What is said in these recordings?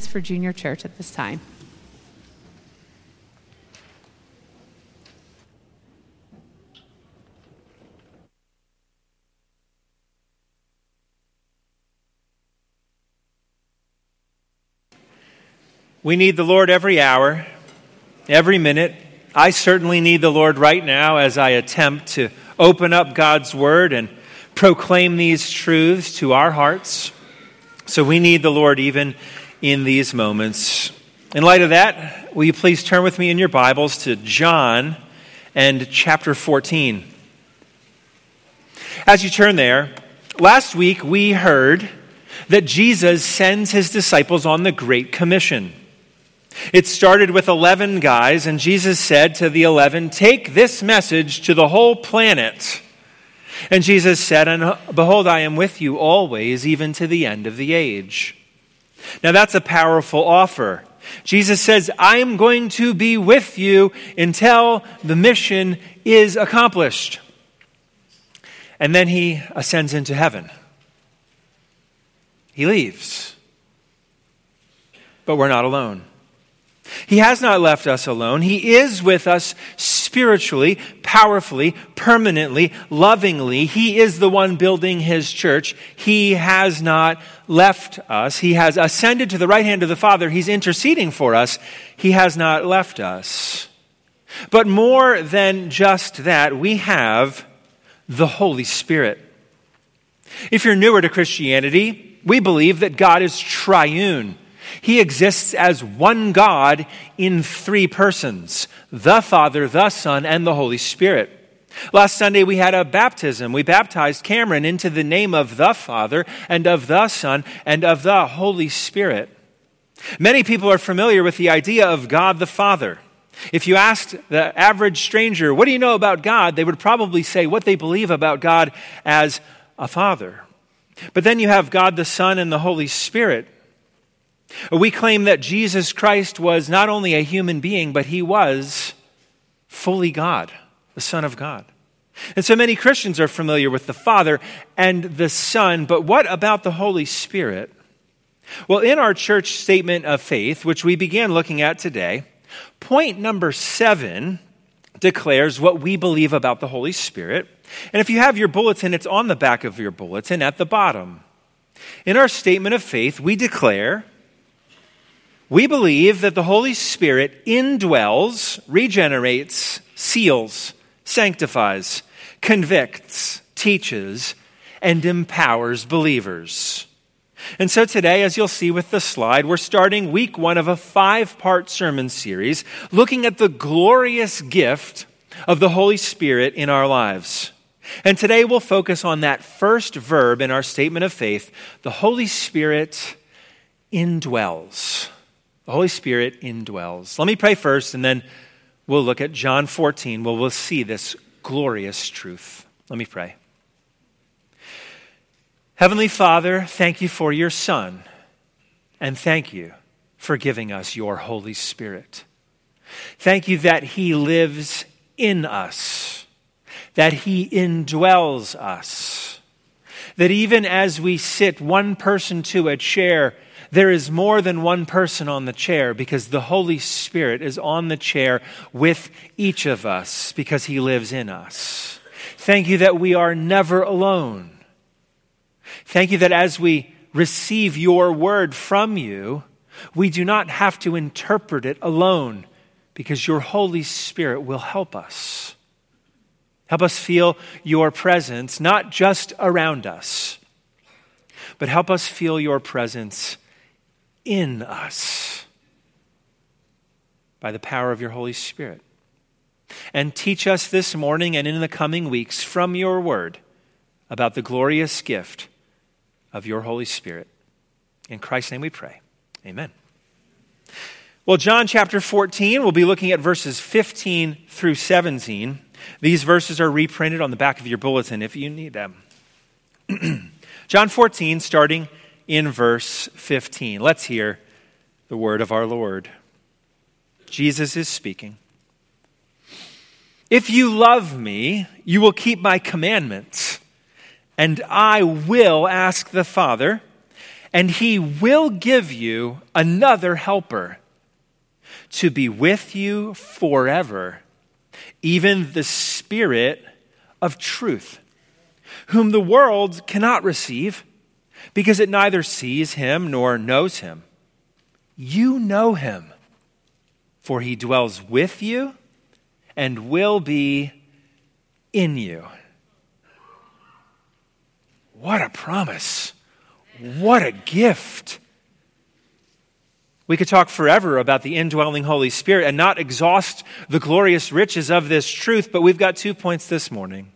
for junior church at this time. We need the Lord every hour, every minute. I certainly need the Lord right now as I attempt to open up God's Word and proclaim these truths to our hearts. So we need the Lord even in these moments. In light of that, will you please turn with me in your Bibles to John and chapter 14? As you turn there, last week we heard that Jesus sends his disciples on the Great Commission. It started with 11 guys, and Jesus said to the 11, Take this message to the whole planet. And Jesus said, And behold, I am with you always, even to the end of the age. Now that's a powerful offer. Jesus says, I am going to be with you until the mission is accomplished. And then he ascends into heaven. He leaves. But we're not alone. He has not left us alone. He is with us spiritually, powerfully, permanently, lovingly. He is the one building his church. He has not left us. He has ascended to the right hand of the Father. He's interceding for us. He has not left us. But more than just that, we have the Holy Spirit. If you're newer to Christianity, we believe that God is triune. He exists as one God in three persons the Father, the Son, and the Holy Spirit. Last Sunday, we had a baptism. We baptized Cameron into the name of the Father, and of the Son, and of the Holy Spirit. Many people are familiar with the idea of God the Father. If you asked the average stranger, What do you know about God? they would probably say what they believe about God as a Father. But then you have God the Son and the Holy Spirit. We claim that Jesus Christ was not only a human being, but he was fully God, the Son of God. And so many Christians are familiar with the Father and the Son, but what about the Holy Spirit? Well, in our church statement of faith, which we began looking at today, point number seven declares what we believe about the Holy Spirit. And if you have your bulletin, it's on the back of your bulletin at the bottom. In our statement of faith, we declare we believe that the Holy Spirit indwells, regenerates, seals, sanctifies, convicts, teaches, and empowers believers. And so today, as you'll see with the slide, we're starting week one of a five part sermon series looking at the glorious gift of the Holy Spirit in our lives. And today we'll focus on that first verb in our statement of faith the Holy Spirit indwells. The Holy Spirit indwells. Let me pray first, and then we'll look at John 14, where we'll see this glorious truth. Let me pray. Heavenly Father, thank you for your Son, and thank you for giving us your Holy Spirit. Thank you that He lives in us, that He indwells us, that even as we sit one person to a chair, there is more than one person on the chair because the Holy Spirit is on the chair with each of us because He lives in us. Thank you that we are never alone. Thank you that as we receive your word from you, we do not have to interpret it alone because your Holy Spirit will help us. Help us feel your presence, not just around us, but help us feel your presence in us by the power of your Holy Spirit. And teach us this morning and in the coming weeks from your word about the glorious gift of your Holy Spirit. In Christ's name we pray. Amen. Well, John chapter 14, we'll be looking at verses 15 through 17. These verses are reprinted on the back of your bulletin if you need them. John 14, starting in verse 15. Let's hear the word of our Lord. Jesus is speaking. If you love me, you will keep my commandments, and I will ask the Father, and he will give you another helper to be with you forever, even the Spirit of truth, whom the world cannot receive because it neither sees him nor knows him. You know him, for he dwells with you and will be in you. What a promise! What a gift! We could talk forever about the indwelling Holy Spirit and not exhaust the glorious riches of this truth, but we've got two points this morning.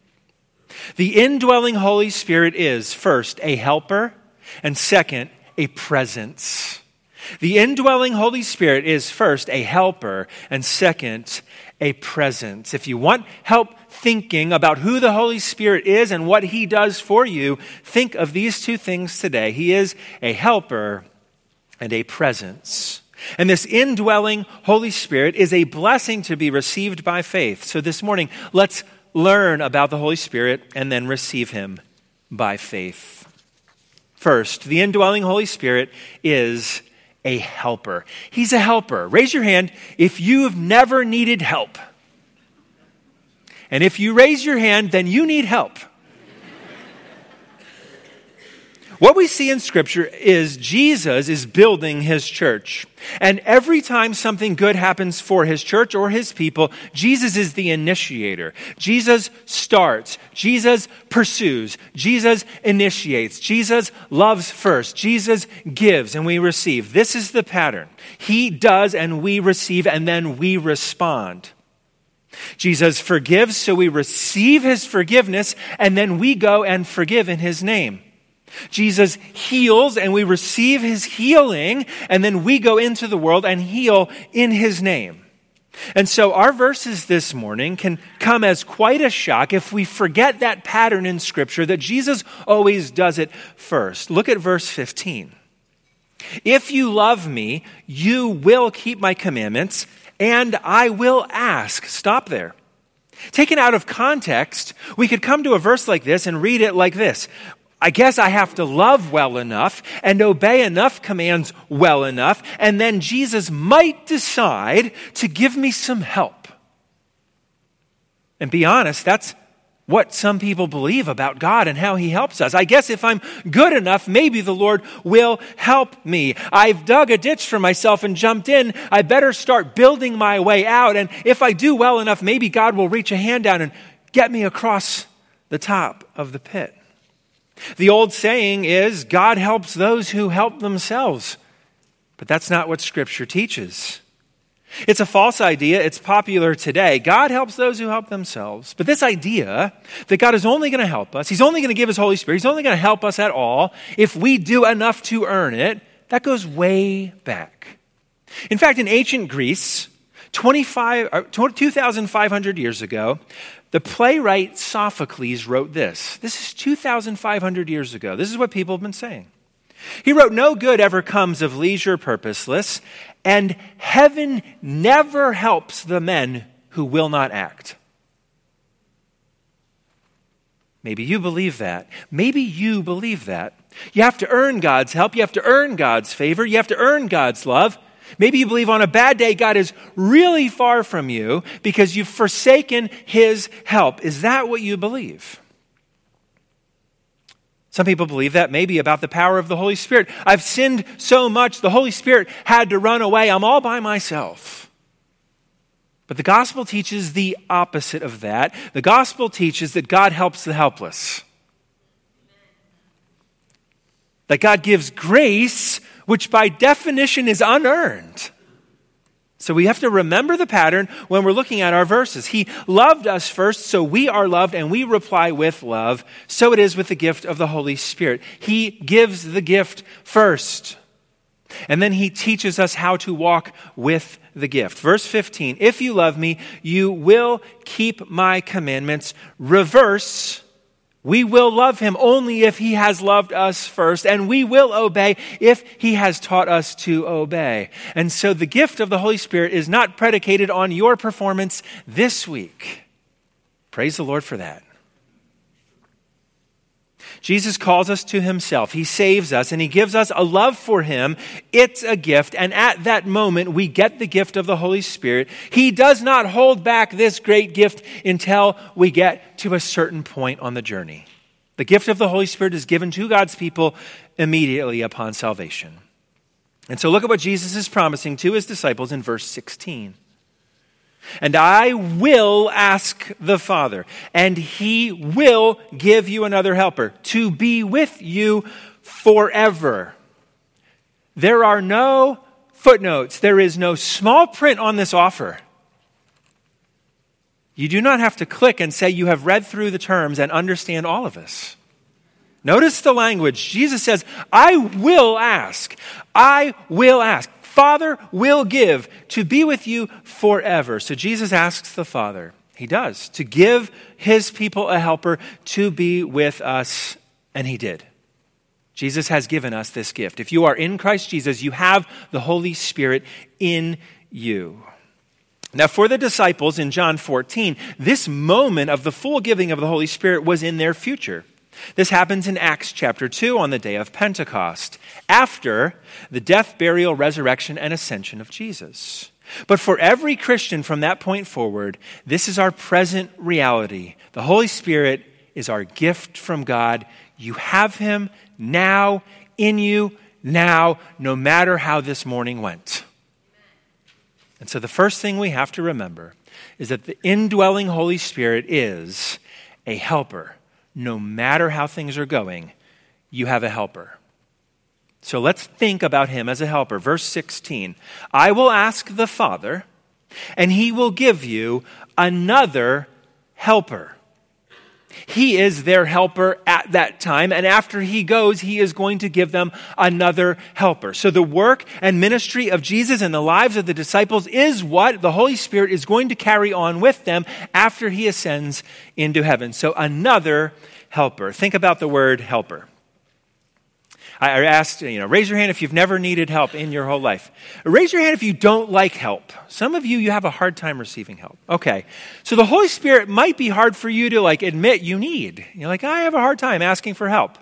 The indwelling Holy Spirit is, first, a helper, and second, a presence. The indwelling Holy Spirit is, first, a helper, and second, a presence. If you want help thinking about who the Holy Spirit is and what he does for you, think of these two things today. He is a helper and a presence. And this indwelling Holy Spirit is a blessing to be received by faith. So this morning, let's learn about the Holy Spirit and then receive him by faith. First, the indwelling Holy Spirit is a helper. He's a helper. Raise your hand if you've never needed help. And if you raise your hand, then you need help. What we see in Scripture is Jesus is building his church. And every time something good happens for his church or his people, Jesus is the initiator. Jesus starts. Jesus pursues. Jesus initiates. Jesus loves first. Jesus gives and we receive. This is the pattern. He does and we receive and then we respond. Jesus forgives, so we receive his forgiveness, and then we go and forgive in his name. Jesus heals and we receive his healing, and then we go into the world and heal in his name. And so our verses this morning can come as quite a shock if we forget that pattern in Scripture that Jesus always does it first. Look at verse 15. If you love me, you will keep my commandments, and I will ask. Stop there. Taken out of context, we could come to a verse like this and read it like this I guess I have to love well enough and obey enough commands well enough, and then Jesus might decide to give me some help. And be honest, that's what some people believe about God and how He helps us. I guess if I'm good enough, maybe the Lord will help me. I've dug a ditch for myself and jumped in. I better start building my way out. And if I do well enough, maybe God will reach a hand down and get me across the top of the pit. The old saying is God helps those who help themselves. But that's not what Scripture teaches. It's a false idea. It's popular today. God helps those who help themselves. But this idea that God is only going to help us, He's only going to give His Holy Spirit, He's only going to help us at all if we do enough to earn it, that goes way back. In fact, in ancient Greece, 25, uh, 2,500 years ago, the playwright Sophocles wrote this. This is 2,500 years ago. This is what people have been saying. He wrote, No good ever comes of leisure purposeless, and heaven never helps the men who will not act. Maybe you believe that. Maybe you believe that. You have to earn God's help. You have to earn God's favor. You have to earn God's love. Maybe you believe on a bad day God is really far from you because you've forsaken his help. Is that what you believe? Some people believe that maybe about the power of the Holy Spirit. I've sinned so much, the Holy Spirit had to run away. I'm all by myself. But the gospel teaches the opposite of that. The gospel teaches that God helps the helpless. That God gives grace which by definition is unearned. So we have to remember the pattern when we're looking at our verses. He loved us first, so we are loved and we reply with love. So it is with the gift of the Holy Spirit. He gives the gift first. And then he teaches us how to walk with the gift. Verse 15 If you love me, you will keep my commandments. Reverse we will love him only if he has loved us first, and we will obey if he has taught us to obey. And so the gift of the Holy Spirit is not predicated on your performance this week. Praise the Lord for that. Jesus calls us to himself. He saves us and he gives us a love for him. It's a gift. And at that moment, we get the gift of the Holy Spirit. He does not hold back this great gift until we get to a certain point on the journey. The gift of the Holy Spirit is given to God's people immediately upon salvation. And so look at what Jesus is promising to his disciples in verse 16. And I will ask the Father, and he will give you another helper to be with you forever. There are no footnotes, there is no small print on this offer. You do not have to click and say you have read through the terms and understand all of this. Notice the language. Jesus says, I will ask. I will ask. Father will give to be with you forever. So Jesus asks the Father, He does, to give His people a helper to be with us, and He did. Jesus has given us this gift. If you are in Christ Jesus, you have the Holy Spirit in you. Now, for the disciples in John 14, this moment of the full giving of the Holy Spirit was in their future. This happens in Acts chapter 2 on the day of Pentecost, after the death, burial, resurrection, and ascension of Jesus. But for every Christian from that point forward, this is our present reality. The Holy Spirit is our gift from God. You have Him now, in you, now, no matter how this morning went. And so the first thing we have to remember is that the indwelling Holy Spirit is a helper no matter how things are going, you have a helper. So let's think about him as a helper. Verse 16 I will ask the Father, and he will give you another helper he is their helper at that time. And after he goes, he is going to give them another helper. So the work and ministry of Jesus in the lives of the disciples is what the Holy Spirit is going to carry on with them after he ascends into heaven. So another helper. Think about the word helper. I asked, you know, raise your hand if you've never needed help in your whole life. Raise your hand if you don't like help. Some of you, you have a hard time receiving help. Okay. So the Holy Spirit might be hard for you to like admit you need. You're like, I have a hard time asking for help.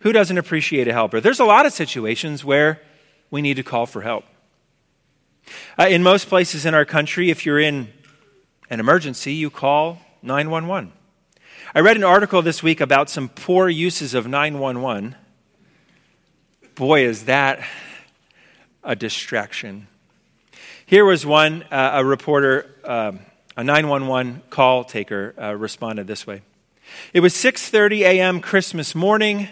Who doesn't appreciate a helper? There's a lot of situations where we need to call for help. Uh, in most places in our country, if you're in an emergency, you call 911. I read an article this week about some poor uses of 911 boy, is that a distraction. Here was one, uh, a reporter, um, a 911 call taker uh, responded this way. It was 6:30 a.m. Christmas morning.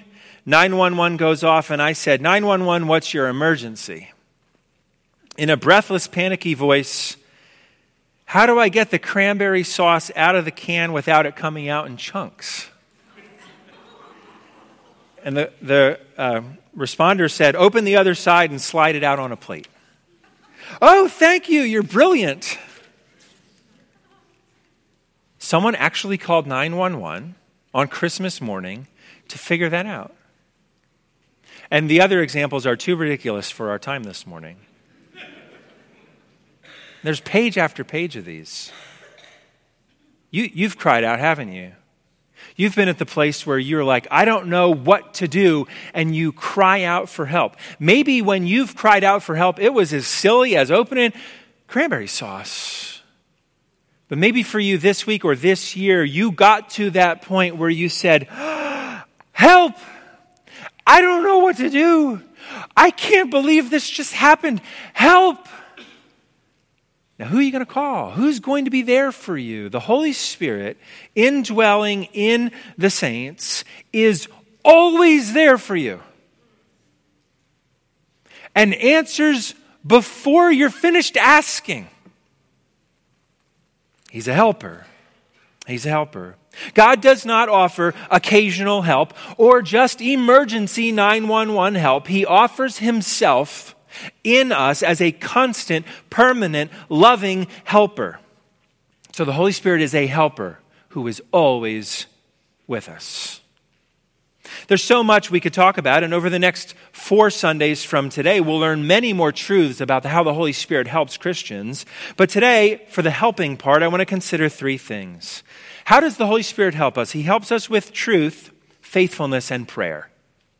911 goes off and I said, "911, what's your emergency?" In a breathless, panicky voice, "How do I get the cranberry sauce out of the can without it coming out in chunks?" And the, the uh, responder said, Open the other side and slide it out on a plate. oh, thank you. You're brilliant. Someone actually called 911 on Christmas morning to figure that out. And the other examples are too ridiculous for our time this morning. There's page after page of these. You, you've cried out, haven't you? You've been at the place where you're like, I don't know what to do, and you cry out for help. Maybe when you've cried out for help, it was as silly as opening cranberry sauce. But maybe for you this week or this year, you got to that point where you said, Help! I don't know what to do. I can't believe this just happened. Help! Now, who are you going to call? Who's going to be there for you? The Holy Spirit, indwelling in the saints, is always there for you and answers before you're finished asking. He's a helper. He's a helper. God does not offer occasional help or just emergency 911 help. He offers Himself in us as a constant, permanent, loving helper. So the Holy Spirit is a helper who is always with us. There's so much we could talk about, and over the next four Sundays from today, we'll learn many more truths about how the Holy Spirit helps Christians. But today, for the helping part, I want to consider three things. How does the Holy Spirit help us? He helps us with truth faithfulness, and prayer.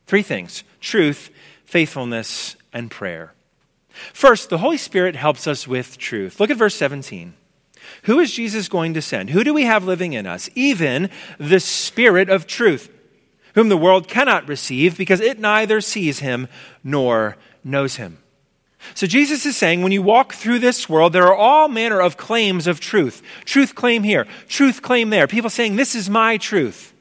Three things truth, faithfulness, and prayer. First, the Holy Spirit helps us with truth. Look at verse 17. Who is Jesus going to send? Who do we have living in us? Even the Spirit of truth, whom the world cannot receive because it neither sees him nor knows him. So Jesus is saying when you walk through this world, there are all manner of claims of truth. Truth claim here, truth claim there. People saying, This is my truth.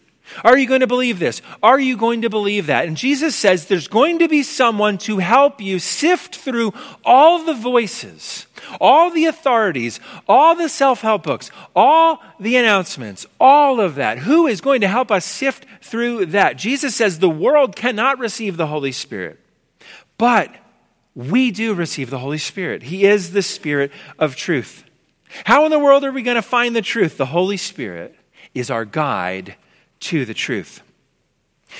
Are you going to believe this? Are you going to believe that? And Jesus says there's going to be someone to help you sift through all the voices, all the authorities, all the self help books, all the announcements, all of that. Who is going to help us sift through that? Jesus says the world cannot receive the Holy Spirit, but we do receive the Holy Spirit. He is the Spirit of truth. How in the world are we going to find the truth? The Holy Spirit is our guide to the truth.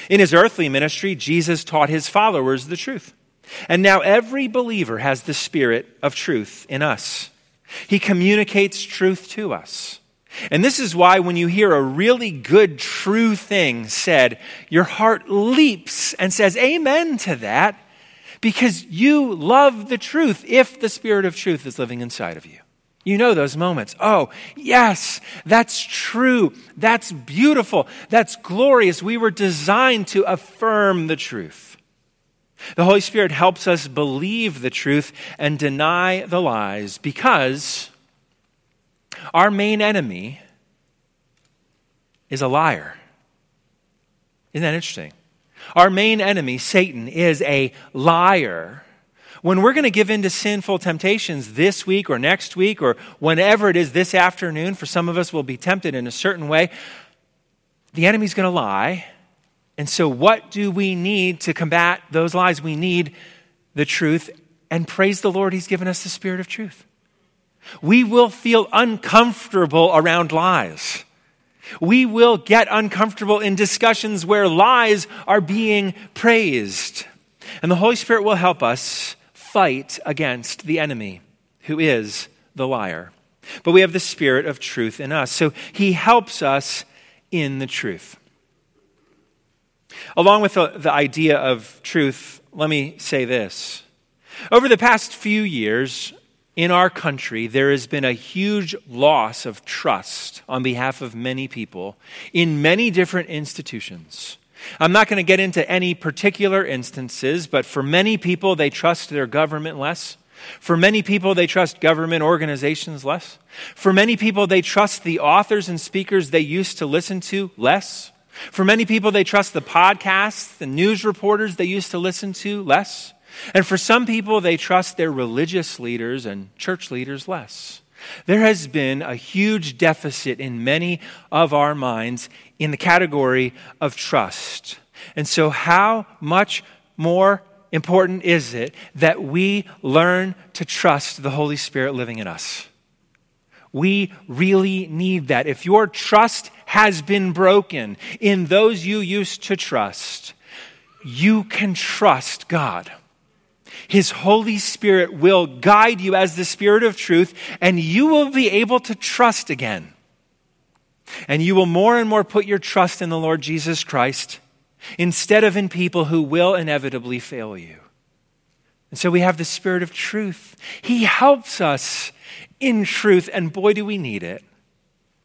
In his earthly ministry, Jesus taught his followers the truth. And now every believer has the spirit of truth in us. He communicates truth to us. And this is why when you hear a really good, true thing said, your heart leaps and says, Amen to that, because you love the truth if the spirit of truth is living inside of you. You know those moments. Oh, yes, that's true. That's beautiful. That's glorious. We were designed to affirm the truth. The Holy Spirit helps us believe the truth and deny the lies because our main enemy is a liar. Isn't that interesting? Our main enemy, Satan, is a liar when we're going to give in to sinful temptations this week or next week or whenever it is this afternoon, for some of us will be tempted in a certain way, the enemy's going to lie. And so, what do we need to combat those lies? We need the truth, and praise the Lord, He's given us the spirit of truth. We will feel uncomfortable around lies. We will get uncomfortable in discussions where lies are being praised. And the Holy Spirit will help us fight against the enemy, who is the liar. But we have the spirit of truth in us. So he helps us in the truth. Along with the, the idea of truth, let me say this. Over the past few years, in our country, there has been a huge loss of trust on behalf of many people in many different institutions. I'm not going to get into any particular instances, but for many people, they trust their government less. For many people, they trust government organizations less. For many people, they trust the authors and speakers they used to listen to less. For many people, they trust the podcasts, the news reporters they used to listen to less. And for some people, they trust their religious leaders and church leaders less. There has been a huge deficit in many of our minds in the category of trust. And so, how much more important is it that we learn to trust the Holy Spirit living in us? We really need that. If your trust has been broken in those you used to trust, you can trust God. His Holy Spirit will guide you as the Spirit of truth, and you will be able to trust again. And you will more and more put your trust in the Lord Jesus Christ instead of in people who will inevitably fail you. And so we have the Spirit of truth. He helps us in truth, and boy, do we need it.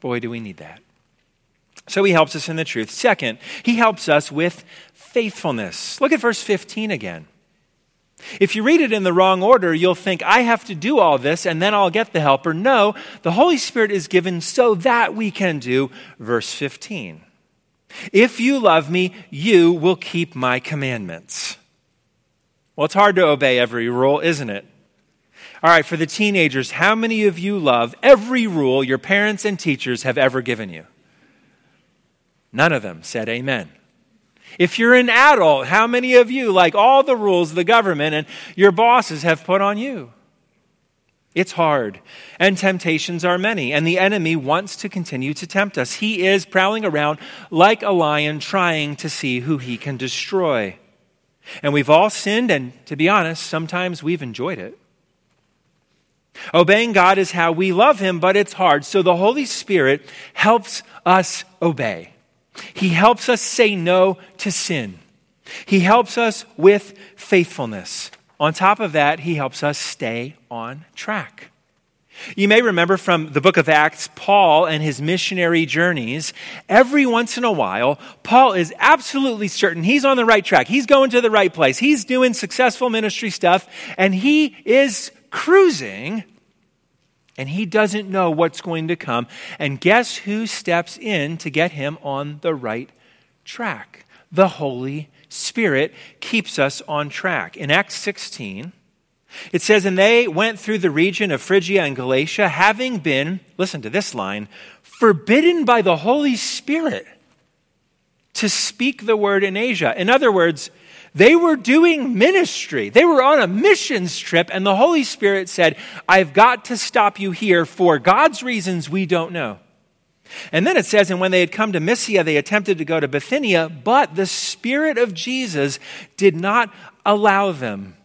Boy, do we need that. So he helps us in the truth. Second, he helps us with faithfulness. Look at verse 15 again. If you read it in the wrong order, you'll think, I have to do all this and then I'll get the helper. No, the Holy Spirit is given so that we can do verse 15. If you love me, you will keep my commandments. Well, it's hard to obey every rule, isn't it? All right, for the teenagers, how many of you love every rule your parents and teachers have ever given you? None of them said amen. If you're an adult, how many of you like all the rules the government and your bosses have put on you? It's hard, and temptations are many, and the enemy wants to continue to tempt us. He is prowling around like a lion trying to see who he can destroy. And we've all sinned, and to be honest, sometimes we've enjoyed it. Obeying God is how we love Him, but it's hard. So the Holy Spirit helps us obey. He helps us say no to sin. He helps us with faithfulness. On top of that, he helps us stay on track. You may remember from the book of Acts, Paul and his missionary journeys. Every once in a while, Paul is absolutely certain he's on the right track. He's going to the right place. He's doing successful ministry stuff, and he is cruising, and he doesn't know what's going to come. And guess who steps in to get him on the right track? The Holy Spirit keeps us on track. In Acts 16, it says, And they went through the region of Phrygia and Galatia, having been, listen to this line, forbidden by the Holy Spirit to speak the word in Asia. In other words, they were doing ministry. They were on a missions trip, and the Holy Spirit said, I've got to stop you here for God's reasons we don't know. And then it says, and when they had come to Mysia, they attempted to go to Bithynia, but the Spirit of Jesus did not allow them.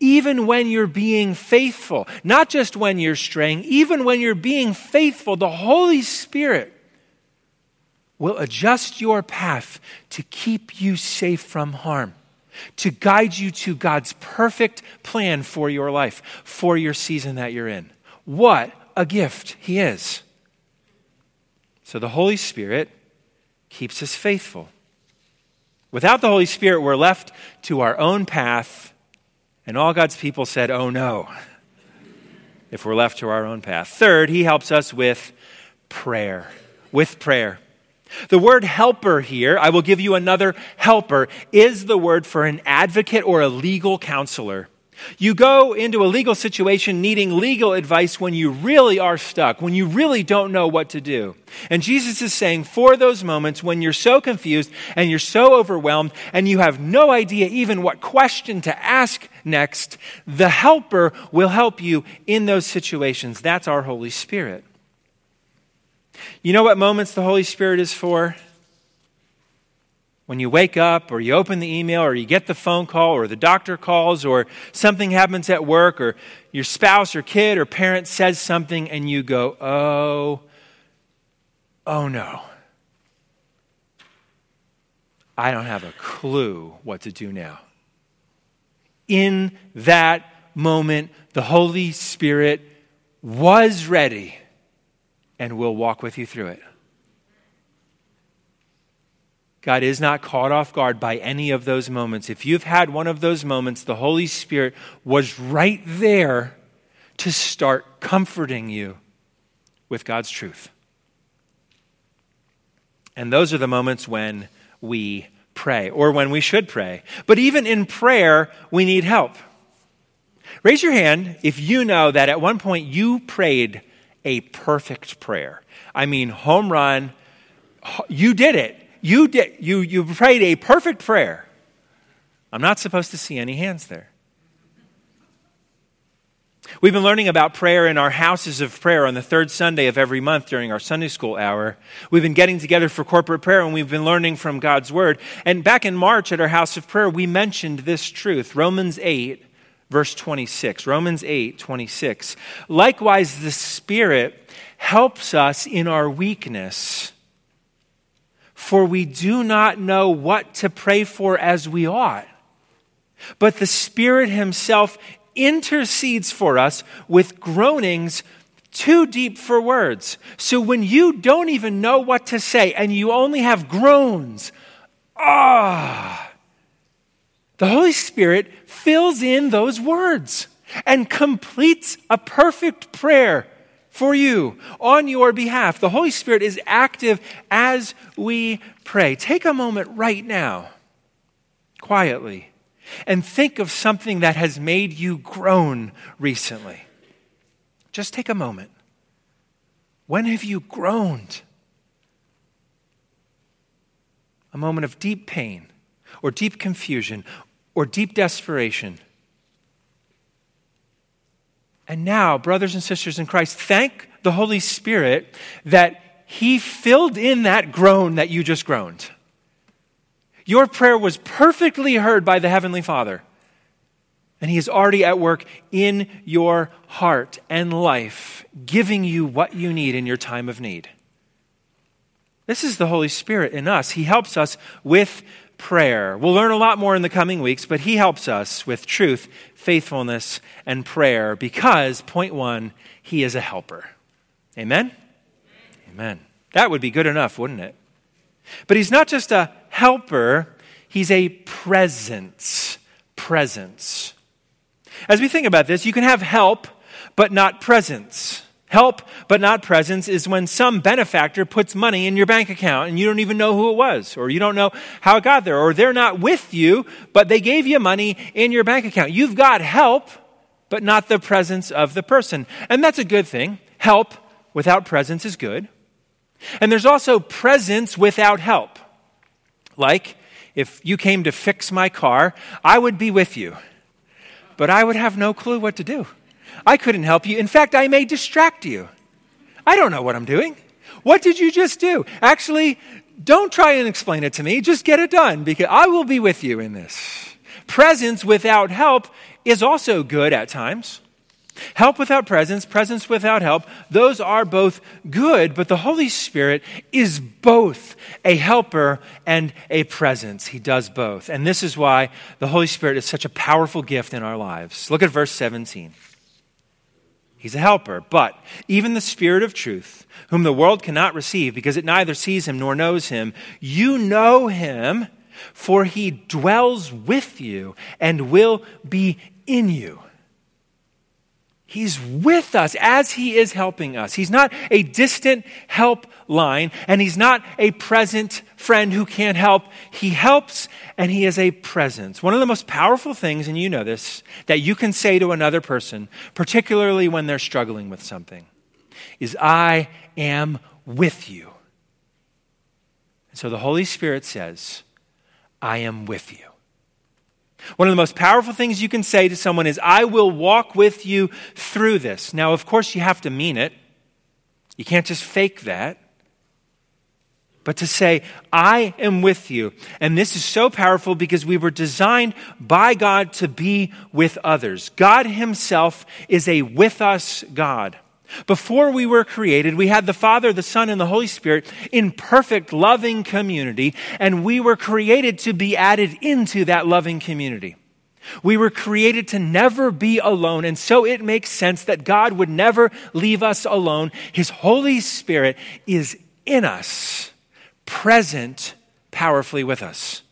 Even when you're being faithful, not just when you're straying, even when you're being faithful, the Holy Spirit will adjust your path to keep you safe from harm, to guide you to God's perfect plan for your life, for your season that you're in. What a gift He is. So the Holy Spirit keeps us faithful. Without the Holy Spirit, we're left to our own path, and all God's people said, Oh no, if we're left to our own path. Third, He helps us with prayer. With prayer. The word helper here, I will give you another helper, is the word for an advocate or a legal counselor. You go into a legal situation needing legal advice when you really are stuck, when you really don't know what to do. And Jesus is saying, for those moments when you're so confused and you're so overwhelmed and you have no idea even what question to ask next, the helper will help you in those situations. That's our Holy Spirit. You know what moments the Holy Spirit is for? when you wake up or you open the email or you get the phone call or the doctor calls or something happens at work or your spouse or kid or parent says something and you go, oh, oh no. I don't have a clue what to do now. In that moment, the Holy Spirit was ready and we'll walk with you through it. God is not caught off guard by any of those moments. If you've had one of those moments, the Holy Spirit was right there to start comforting you with God's truth. And those are the moments when we pray, or when we should pray. But even in prayer, we need help. Raise your hand if you know that at one point you prayed a perfect prayer. I mean, home run, you did it you, did, you, you prayed a perfect prayer. I'm not supposed to see any hands there. We've been learning about prayer in our houses of prayer on the third Sunday of every month during our Sunday school hour. We've been getting together for corporate prayer and we've been learning from God's Word. And back in March at our house of prayer, we mentioned this truth Romans 8, verse 26. Romans 8, 26. Likewise, the Spirit helps us in our weakness for we do not know what to pray for as we ought. But the Spirit Himself intercedes for us with groanings too deep for words. So when you don't even know what to say and you only have groans, ah, the Holy Spirit fills in those words and completes a perfect prayer for you on your behalf. The Holy Spirit is active as we pray. Take a moment right now, quietly, and think of something that has made you groan recently. Just take a moment. When have you groaned? A moment of deep pain, or deep confusion, or deep desperation and now, brothers and sisters in Christ, thank the Holy Spirit that He filled in that groan that you just groaned. Your prayer was perfectly heard by the Heavenly Father. And He is already at work in your heart and life, giving you what you need in your time of need. This is the Holy Spirit in us. He helps us with prayer. We'll learn a lot more in the coming weeks, but He helps us with truth, faithfulness, and prayer because, point one, He is a helper. Amen? Amen. That would be good enough, wouldn't it? But He's not just a helper, He's a presence. Presence. As we think about this, you can have help, but not presence. Help, but not presence, is when some benefactor puts money in your bank account and you don't even know who it was, or you don't know how it got there, or they're not with you, but they gave you money in your bank account. You've got help, but not the presence of the person. And that's a good thing. Help without presence is good. And there's also presence without help. Like, if you came to fix my car, I would be with you, but I would have no clue what to do. I couldn't help you. In fact, I may distract you. I don't know what I'm doing. What did you just do? Actually, don't try and explain it to me. Just get it done because I will be with you in this. Presence without help is also good at times. Help without presence, presence without help, those are both good, but the Holy Spirit is both a helper and a presence. He does both. And this is why the Holy Spirit is such a powerful gift in our lives. Look at verse 17. He's a helper. But even the Spirit of truth, whom the world cannot receive because it neither sees him nor knows him, you know him, for he dwells with you and will be in you. He's with us as He is helping us. He's not a distant help line, and He's not a present friend who can't help. He helps, and He is a presence. One of the most powerful things, and you know this, that you can say to another person, particularly when they're struggling with something, is, I am with you. And so the Holy Spirit says, I am with you. One of the most powerful things you can say to someone is, I will walk with you through this. Now, of course, you have to mean it. You can't just fake that. But to say, I am with you. And this is so powerful because we were designed by God to be with others. God Himself is a with us God. Before we were created, we had the Father, the Son, and the Holy Spirit in perfect loving community, and we were created to be added into that loving community. We were created to never be alone, and so it makes sense that God would never leave us alone. His Holy Spirit is in us, present powerfully with us.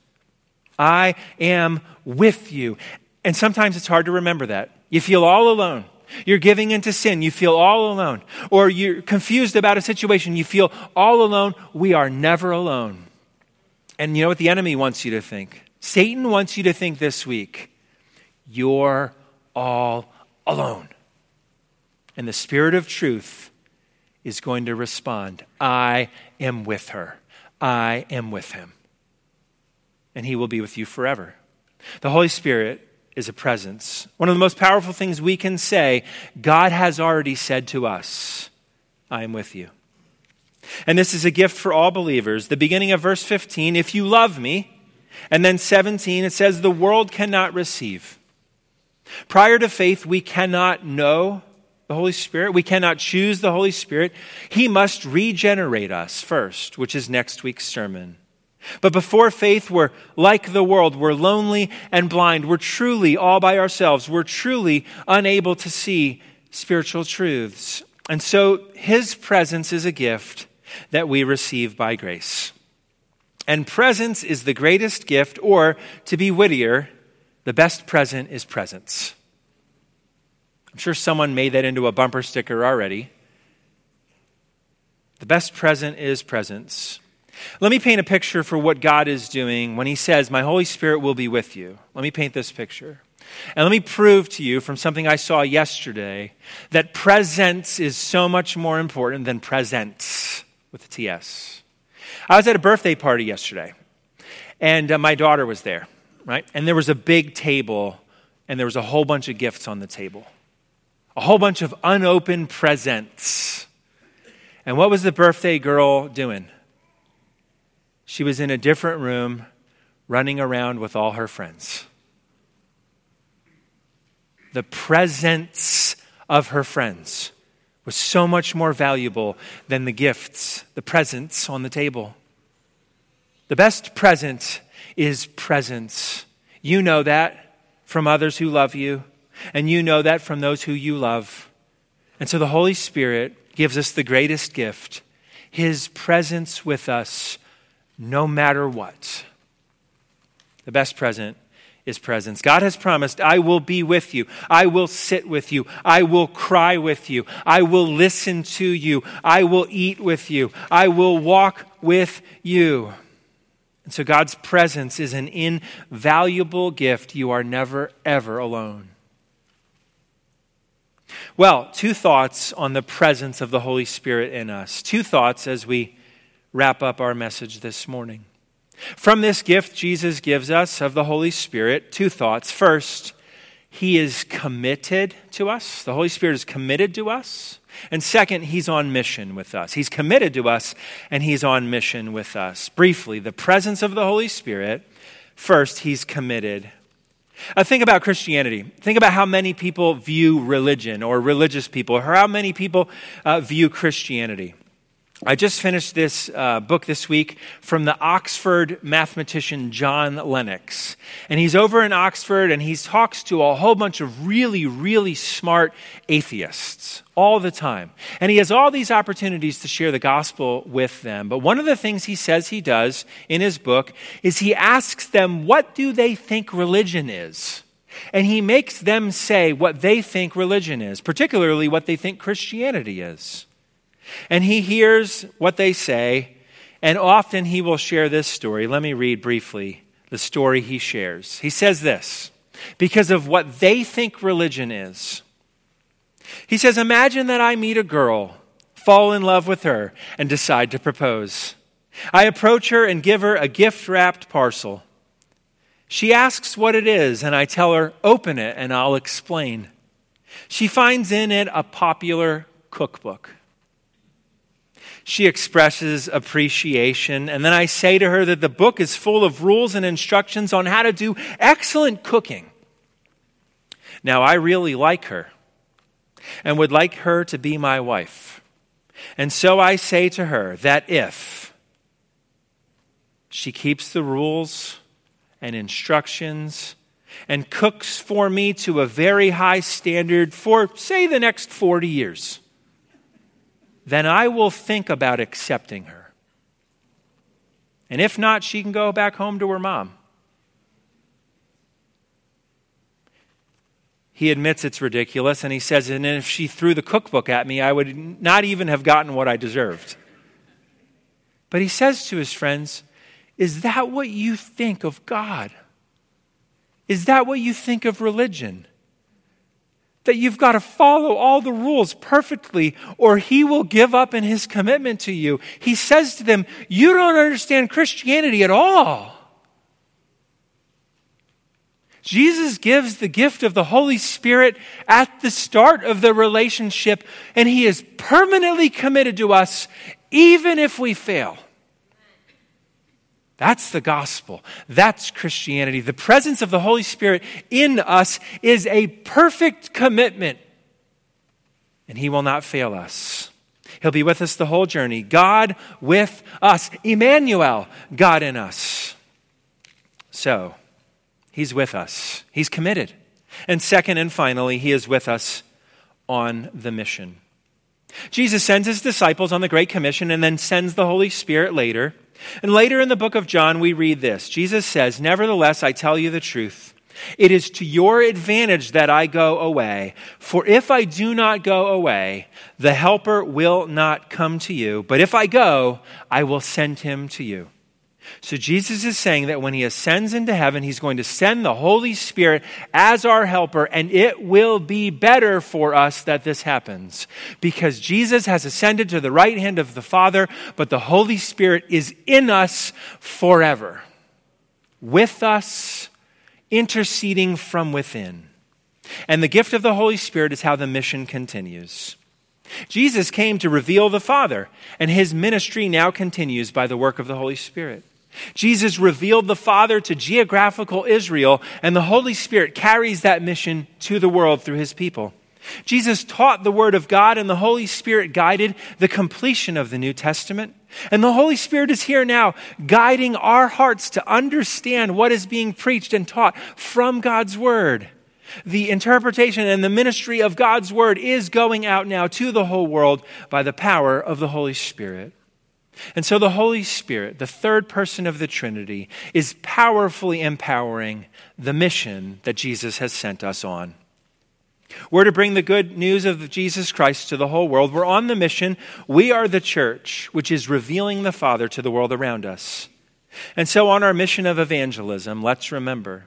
I am with you. And sometimes it's hard to remember that. You feel all alone. You're giving into sin. You feel all alone. Or you're confused about a situation. You feel all alone. We are never alone. And you know what the enemy wants you to think? Satan wants you to think this week you're all alone. And the Spirit of truth is going to respond I am with her. I am with him. And he will be with you forever. The Holy Spirit is a presence. One of the most powerful things we can say, God has already said to us, I am with you. And this is a gift for all believers. The beginning of verse 15, if you love me, and then 17, it says, the world cannot receive. Prior to faith, we cannot know the Holy Spirit. We cannot choose the Holy Spirit. He must regenerate us first, which is next week's sermon. But before faith, we're like the world. We're lonely and blind. We're truly all by ourselves. We're truly unable to see spiritual truths. And so his presence is a gift that we receive by grace. And presence is the greatest gift, or to be wittier, the best present is presence. I'm sure someone made that into a bumper sticker already. The best present is presence. Let me paint a picture for what God is doing when He says, My Holy Spirit will be with you. Let me paint this picture. And let me prove to you from something I saw yesterday that presence is so much more important than presents with a TS. I was at a birthday party yesterday, and uh, my daughter was there, right? And there was a big table, and there was a whole bunch of gifts on the table, a whole bunch of unopened presents. And what was the birthday girl doing? She was in a different room running around with all her friends. The presence of her friends was so much more valuable than the gifts, the presents on the table. The best present is presence. You know that from others who love you, and you know that from those who you love. And so the Holy Spirit gives us the greatest gift His presence with us no matter what. The best present is presence. God has promised, I will be with you. I will sit with you. I will cry with you. I will listen to you. I will eat with you. I will walk with you. And so God's presence is an invaluable gift. You are never, ever alone. Well, two thoughts on the presence of the Holy Spirit in us. Two thoughts as we wrap up our message this morning. From this gift Jesus gives us of the Holy Spirit, two thoughts. First, he is committed to us. The Holy Spirit is committed to us. And second, he's on mission with us. He's committed to us and he's on mission with us. Briefly, the presence of the Holy Spirit. First, he's committed. Uh, think about Christianity. Think about how many people view religion or religious people, or how many people uh, view Christianity. I just finished this uh, book this week from the Oxford mathematician John Lennox. And he's over in Oxford and he talks to a whole bunch of really, really smart atheists all the time. And he has all these opportunities to share the gospel with them. But one of the things he says he does in his book is he asks them, What do they think religion is? And he makes them say what they think religion is, particularly what they think Christianity is. And he hears what they say, and often he will share this story. Let me read briefly the story he shares. He says this because of what they think religion is. He says, Imagine that I meet a girl, fall in love with her, and decide to propose. I approach her and give her a gift wrapped parcel. She asks what it is, and I tell her, Open it and I'll explain. She finds in it a popular cookbook. She expresses appreciation. And then I say to her that the book is full of rules and instructions on how to do excellent cooking. Now, I really like her and would like her to be my wife. And so I say to her that if she keeps the rules and instructions and cooks for me to a very high standard for, say, the next 40 years, then I will think about accepting her. And if not, she can go back home to her mom. He admits it's ridiculous, and he says, and if she threw the cookbook at me, I would not even have gotten what I deserved. But he says to his friends, Is that what you think of God? Is that what you think of religion? That you've got to follow all the rules perfectly or he will give up in his commitment to you. He says to them, You don't understand Christianity at all. Jesus gives the gift of the Holy Spirit at the start of the relationship, and he is permanently committed to us even if we fail. That's the gospel. That's Christianity. The presence of the Holy Spirit in us is a perfect commitment, and He will not fail us. He'll be with us the whole journey. God with us. Emmanuel, God in us. So, He's with us. He's committed. And second and finally, He is with us on the mission. Jesus sends His disciples on the Great Commission and then sends the Holy Spirit later. And later in the book of John, we read this Jesus says, Nevertheless, I tell you the truth. It is to your advantage that I go away. For if I do not go away, the Helper will not come to you. But if I go, I will send him to you. So Jesus is saying that when he ascends into heaven, he's going to send the Holy Spirit as our helper, and it will be better for us that this happens. Because Jesus has ascended to the right hand of the Father, but the Holy Spirit is in us forever, with us, interceding from within. And the gift of the Holy Spirit is how the mission continues. Jesus came to reveal the Father, and his ministry now continues by the work of the Holy Spirit. Jesus revealed the Father to geographical Israel, and the Holy Spirit carries that mission to the world through his people. Jesus taught the Word of God, and the Holy Spirit guided the completion of the New Testament. And the Holy Spirit is here now, guiding our hearts to understand what is being preached and taught from God's Word. The interpretation and the ministry of God's Word is going out now to the whole world by the power of the Holy Spirit. And so the Holy Spirit, the third person of the Trinity, is powerfully empowering the mission that Jesus has sent us on. We're to bring the good news of Jesus Christ to the whole world. We're on the mission. We are the church, which is revealing the Father to the world around us. And so, on our mission of evangelism, let's remember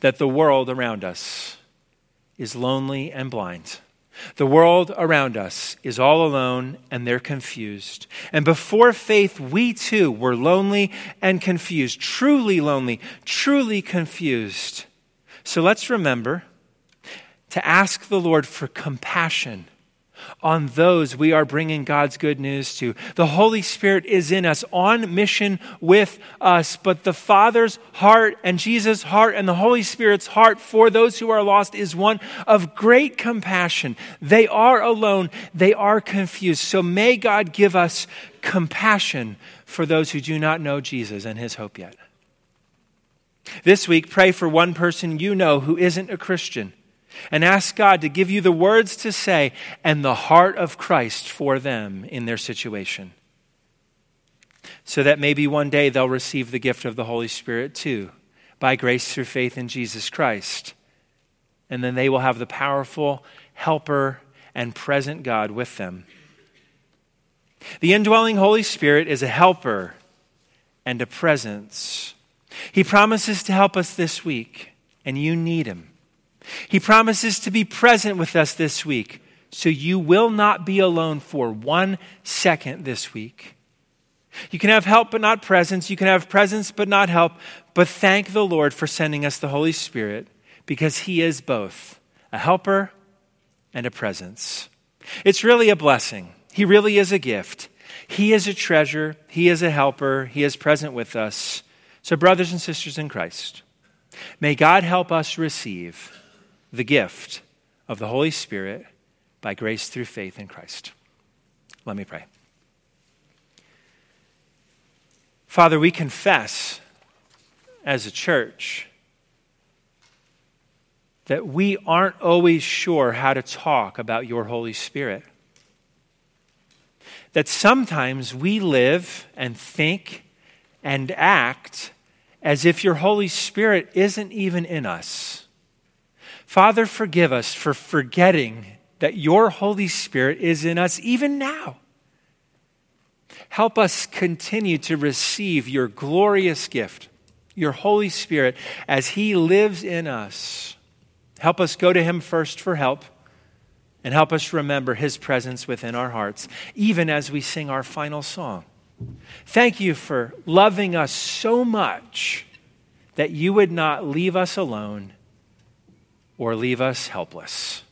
that the world around us is lonely and blind. The world around us is all alone and they're confused. And before faith, we too were lonely and confused, truly lonely, truly confused. So let's remember to ask the Lord for compassion on those we are bringing God's good news to. The Holy Spirit is in us, on mission with us, but the Father's heart and Jesus' heart and the Holy Spirit's heart for those who are lost is one of great compassion. They are alone, they are confused. So may God give us compassion for those who do not know Jesus and his hope yet. This week, pray for one person you know who isn't a Christian and ask God to give you the words to say and the heart of Christ for them in their situation. So that maybe one day they'll receive the gift of the Holy Spirit too, by grace through faith in Jesus Christ. And then they will have the powerful helper and present God with them. The indwelling Holy Spirit is a helper and a presence. He promises to help us this week, and you need him. He promises to be present with us this week, so you will not be alone for one second this week. You can have help but not presence. You can have presence but not help. But thank the Lord for sending us the Holy Spirit because He is both a helper and a presence. It's really a blessing. He really is a gift. He is a treasure. He is a helper. He is present with us. So, brothers and sisters in Christ, may God help us receive the gift of the Holy Spirit by grace through faith in Christ. Let me pray. Father, we confess as a church that we aren't always sure how to talk about your Holy Spirit. That sometimes we live and think and act as if your Holy Spirit isn't even in us. Father, forgive us for forgetting that your Holy Spirit is in us even now. Help us continue to receive your glorious gift, your Holy Spirit, as He lives in us. Help us go to Him first for help, and help us remember His presence within our hearts, even as we sing our final song. Thank you for loving us so much that you would not leave us alone or leave us helpless.